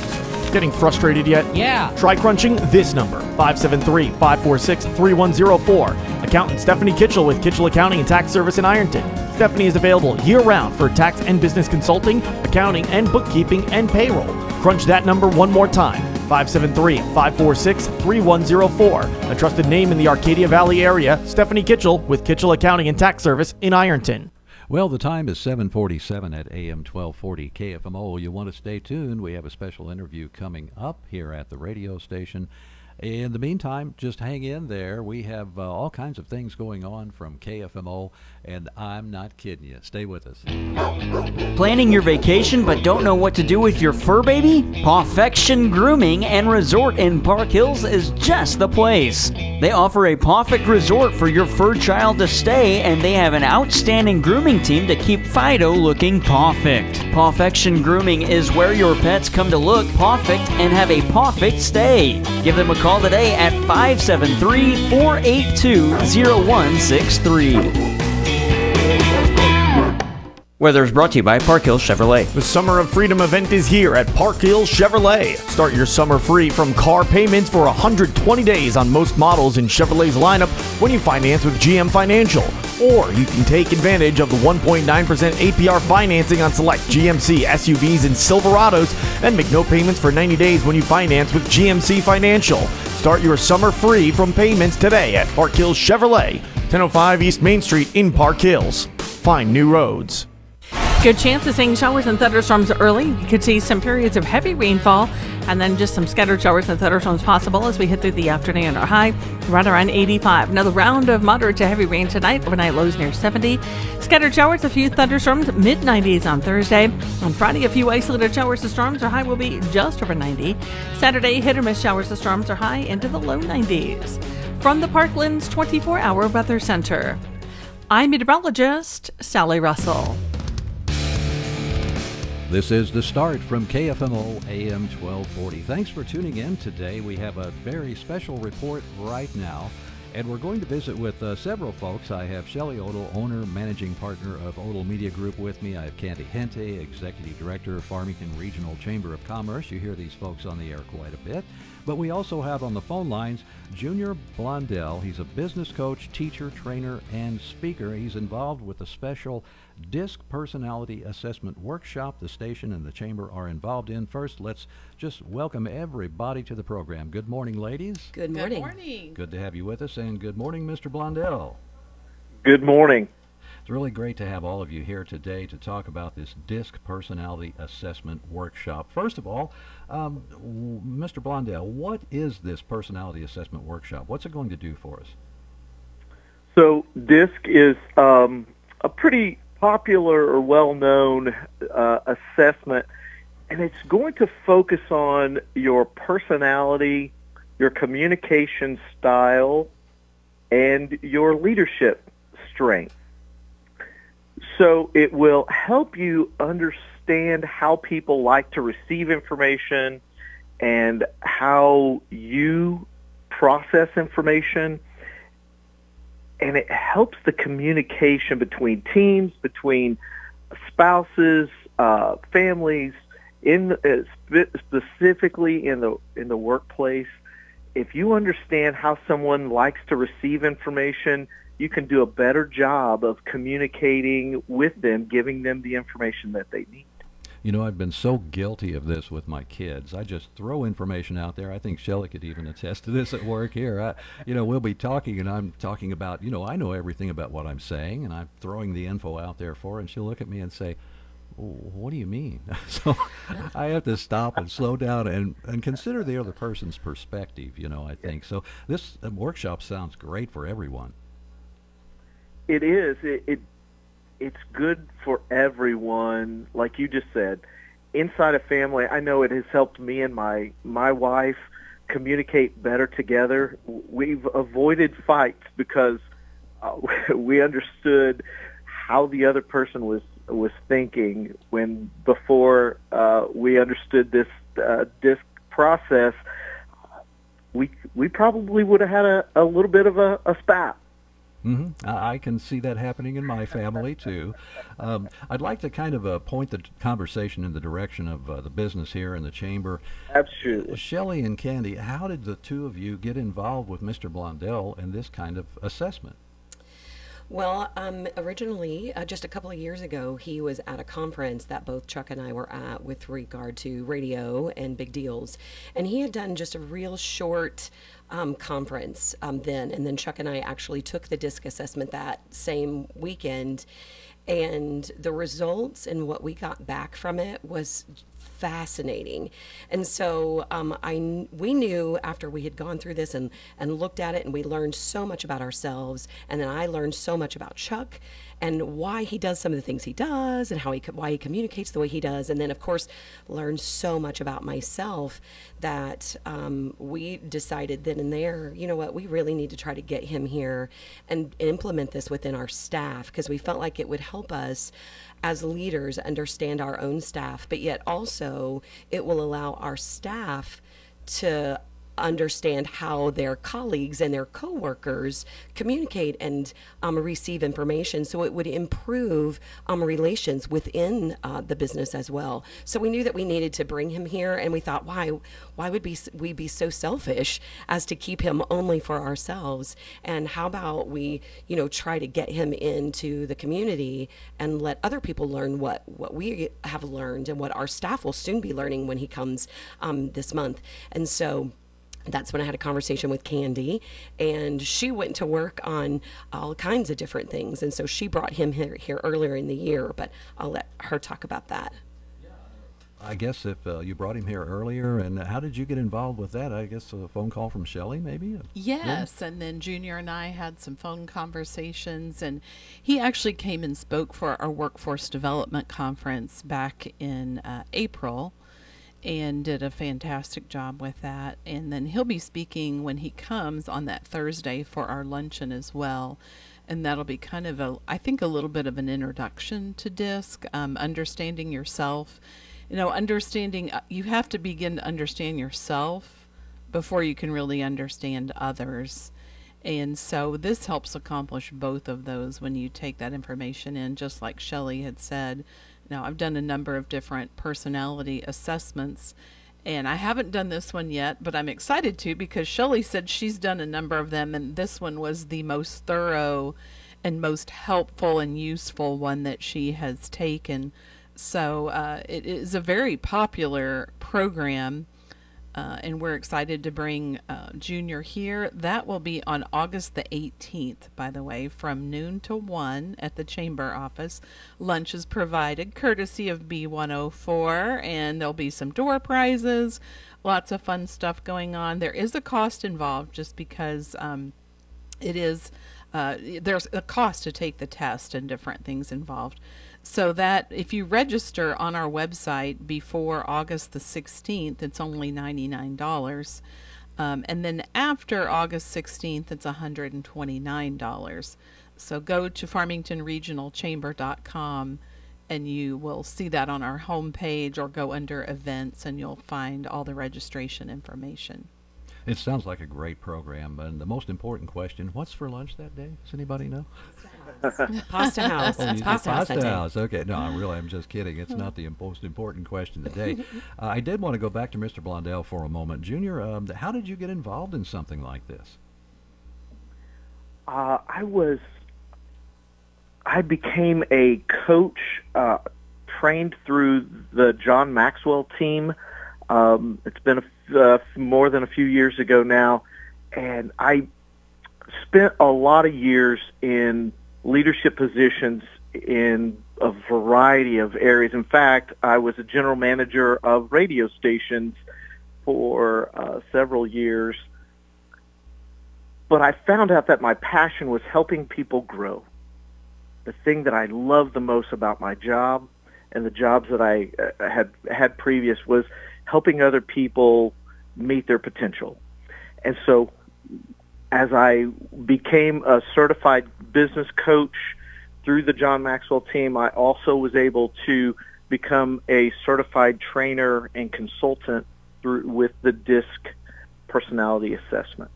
Getting frustrated yet? Yeah. Try crunching this number 573 546 3104. Accountant Stephanie Kitchell with Kitchell Accounting and Tax Service in Ironton. Stephanie is available year round for tax and business consulting, accounting, and bookkeeping and payroll. Crunch that number one more time 573 546 3104. A trusted name in the Arcadia Valley area, Stephanie Kitchell with Kitchell Accounting and Tax Service in Ironton. Well, the time is 747 at AM 1240 KFMO. You want to stay tuned. We have a special interview coming up here at the radio station. In the meantime, just hang in there. We have uh, all kinds of things going on from KFMO, and I'm not kidding you. Stay with us. Planning your vacation but don't know what to do with your fur baby? Pawfection Grooming and Resort in Park Hills is just the place. They offer a perfect resort for your fur child to stay, and they have an outstanding grooming team to keep Fido looking perfect. Pawfection Grooming is where your pets come to look perfect and have a perfect stay. Give them a call today at 573 482 0163. Weather is brought to you by Park Hills Chevrolet. The Summer of Freedom event is here at Park Hills Chevrolet. Start your summer free from car payments for 120 days on most models in Chevrolet's lineup when you finance with GM Financial. Or you can take advantage of the 1.9% APR financing on select GMC SUVs and Silverados and make no payments for 90 days when you finance with GMC Financial. Start your summer free from payments today at Park Hills Chevrolet, 1005 East Main Street in Park Hills. Find new roads. Good chance of seeing showers and thunderstorms early. You could see some periods of heavy rainfall and then just some scattered showers and thunderstorms possible as we hit through the afternoon. Our high right around 85. Another round of moderate to heavy rain tonight. Overnight lows near 70. Scattered showers, a few thunderstorms, mid 90s on Thursday. On Friday, a few isolated showers and storms. Our high will be just over 90. Saturday, hit or miss showers and storms are high into the low 90s. From the Parklands 24 hour weather center, I'm meteorologist Sally Russell. This is the start from KFMO AM 1240. Thanks for tuning in today. We have a very special report right now, and we're going to visit with uh, several folks. I have Shelley Odle, owner, managing partner of Odle Media Group, with me. I have Candy Hente, executive director of Farmington Regional Chamber of Commerce. You hear these folks on the air quite a bit. But we also have on the phone lines Junior Blondell. He's a business coach, teacher, trainer, and speaker. He's involved with a special DISC Personality Assessment Workshop the station and the chamber are involved in. First, let's just welcome everybody to the program. Good morning, ladies. Good morning. Good morning. Good to have you with us, and good morning, Mr. Blondell. Good morning. It's really great to have all of you here today to talk about this DISC Personality Assessment Workshop. First of all, um, Mr. Blondell, what is this Personality Assessment Workshop? What's it going to do for us? So, DISC is um, a pretty popular or well-known uh, assessment, and it's going to focus on your personality, your communication style, and your leadership strength. So it will help you understand how people like to receive information and how you process information and it helps the communication between teams, between spouses, uh, families, in uh, spe- specifically in the in the workplace. If you understand how someone likes to receive information, you can do a better job of communicating with them, giving them the information that they need. You know, I've been so guilty of this with my kids. I just throw information out there. I think Shelley could even attest to this at work here. I, you know, we'll be talking, and I'm talking about, you know, I know everything about what I'm saying, and I'm throwing the info out there for her, and she'll look at me and say, what do you mean? so I have to stop and slow down and, and consider the other person's perspective, you know, I think. So this uh, workshop sounds great for everyone. It is. It, it it's good for everyone. Like you just said, inside a family, I know it has helped me and my my wife communicate better together. We've avoided fights because uh, we understood how the other person was was thinking when before uh, we understood this uh, disc process. We we probably would have had a, a little bit of a, a spat Mm-hmm. I can see that happening in my family too. Um, I'd like to kind of uh, point the conversation in the direction of uh, the business here in the chamber. Absolutely. Shelley and Candy, how did the two of you get involved with Mr. Blondell in this kind of assessment? Well, um, originally, uh, just a couple of years ago, he was at a conference that both Chuck and I were at with regard to radio and big deals. And he had done just a real short um, conference um, then. And then Chuck and I actually took the disc assessment that same weekend. And the results and what we got back from it was fascinating. And so um, I we knew after we had gone through this and and looked at it and we learned so much about ourselves and then I learned so much about Chuck and why he does some of the things he does and how he why he communicates the way he does and then of course learned so much about myself that um, we decided then and there you know what we really need to try to get him here and implement this within our staff because we felt like it would help us as leaders understand our own staff, but yet also it will allow our staff to understand how their colleagues and their coworkers communicate and um, receive information. So it would improve um, relations within uh, the business as well. So we knew that we needed to bring him here, and we thought, why, why would be, we be so selfish as to keep him only for ourselves? And how about we, you know, try to get him into the community and let other people learn what what we have learned and what our staff will soon be learning when he comes um, this month. And so that's when I had a conversation with Candy, and she went to work on all kinds of different things. And so she brought him here, here earlier in the year, but I'll let her talk about that. I guess if uh, you brought him here earlier, and how did you get involved with that? I guess a phone call from Shelley, maybe. Yes, and then Junior and I had some phone conversations, and he actually came and spoke for our workforce development conference back in uh, April, and did a fantastic job with that. And then he'll be speaking when he comes on that Thursday for our luncheon as well. And that'll be kind of a, I think, a little bit of an introduction to DISC, um, understanding yourself you know, understanding, uh, you have to begin to understand yourself before you can really understand others. And so this helps accomplish both of those when you take that information in, just like Shelley had said. Now, I've done a number of different personality assessments, and I haven't done this one yet, but I'm excited to because Shelley said she's done a number of them, and this one was the most thorough and most helpful and useful one that she has taken. So uh, it is a very popular program, uh, and we're excited to bring uh, Junior here. That will be on August the 18th, by the way, from noon to 1 at the chamber office. Lunch is provided courtesy of B104, and there'll be some door prizes, lots of fun stuff going on. There is a cost involved just because um, it is. Uh, there's a cost to take the test and different things involved. So that if you register on our website before August the 16th, it's only $99. Um, and then after August 16th, it's $129. So go to farmingtonregionalchamber.com and you will see that on our homepage or go under events and you'll find all the registration information. It sounds like a great program. And the most important question what's for lunch that day? Does anybody know? Pasta House. Oh, It's you Pasta House Pasta. House. Okay, no, I'm really, I'm just kidding. It's not the most important question today. Uh, I did want to go back to Mr. Blondell for a moment. Junior, um, how did you get involved in something like this? Uh, I was, I became a coach, uh, trained through the John Maxwell team. Um, it's been a f- uh, more than a few years ago now, and I spent a lot of years in leadership positions in a variety of areas. In fact, I was a general manager of radio stations for uh, several years. But I found out that my passion was helping people grow. The thing that I loved the most about my job and the jobs that I uh, had had previous was helping other people meet their potential. And so as I became a certified business coach through the John Maxwell team, I also was able to become a certified trainer and consultant through with the DISC personality assessment.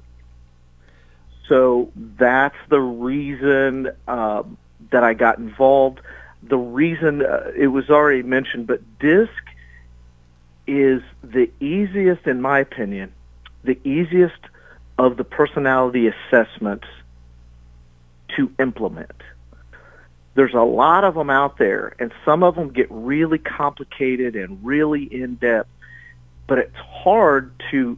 So that's the reason uh, that I got involved. The reason uh, it was already mentioned, but DISC is the easiest, in my opinion, the easiest of the personality assessments to implement. There's a lot of them out there, and some of them get really complicated and really in depth, but it's hard to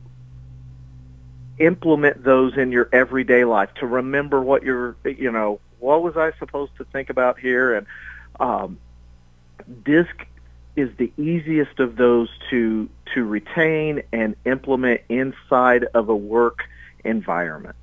implement those in your everyday life to remember what you're you know what was i supposed to think about here and um, disc is the easiest of those to to retain and implement inside of a work environment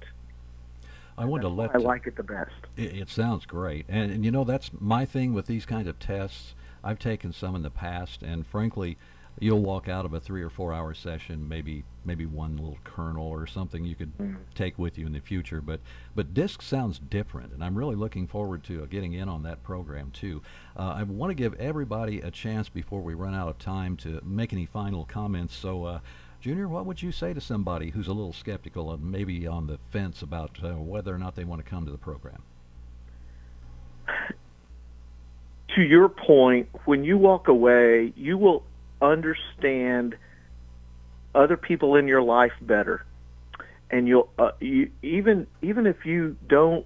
I wanted to let i like it the best It, it sounds great, and, and you know that's my thing with these kinds of tests. I've taken some in the past, and frankly, you'll walk out of a three or four hour session, maybe maybe one little kernel or something you could take with you in the future. But but DISC sounds different, and I'm really looking forward to uh, getting in on that program too. Uh, I want to give everybody a chance before we run out of time to make any final comments. So. Uh, Junior, what would you say to somebody who's a little skeptical and maybe on the fence about uh, whether or not they want to come to the program? to your point, when you walk away, you will understand other people in your life better, and you'll uh, you, even even if you don't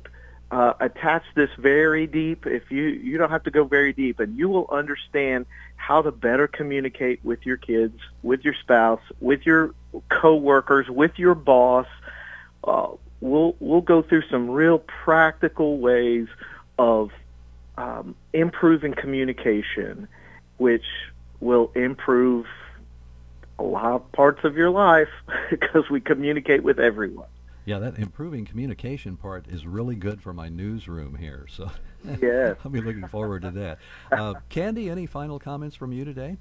uh, attach this very deep. If you you don't have to go very deep, and you will understand how to better communicate with your kids, with your spouse, with your coworkers, with your boss. Uh, we'll we'll go through some real practical ways of um, improving communication, which will improve a lot of parts of your life because we communicate with everyone. Yeah, that improving communication part is really good for my newsroom here. So Yes. I'll be looking forward to that. Uh, Candy, any final comments from you today?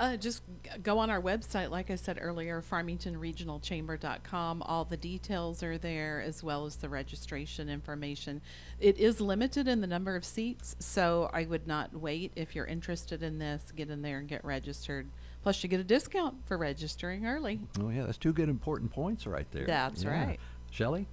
Uh, just go on our website, like I said earlier, farmingtonregionalchamber.com. All the details are there, as well as the registration information. It is limited in the number of seats, so I would not wait. If you're interested in this, get in there and get registered. Plus, you get a discount for registering early. Oh, yeah, that's two good important points right there. That's Yeah. right. Shelley?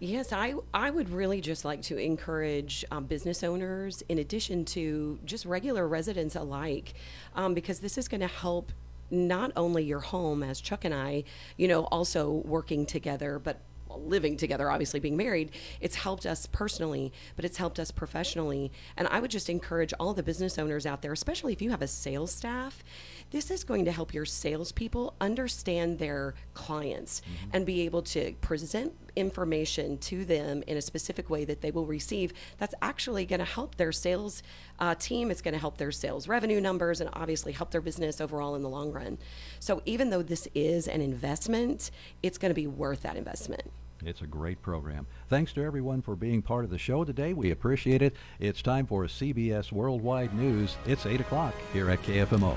Yes, I, I would really just like to encourage um, business owners, in addition to just regular residents alike, um, because this is going to help not only your home, as Chuck and I, you know, also working together, but living together, obviously being married, it's helped us personally, but it's helped us professionally. And I would just encourage all the business owners out there, especially if you have a sales staff, this is going to help your salespeople understand their clients and be able to present information to them in a specific way that they will receive. That's actually going to help their sales uh, team. It's going to help their sales revenue numbers and obviously help their business overall in the long run. So even though this is an investment, it's going to be worth that investment. It's a great program. Thanks to everyone for being part of the show today. We appreciate it. It's time for CBS Worldwide News. It's 8 o'clock here at KFMO.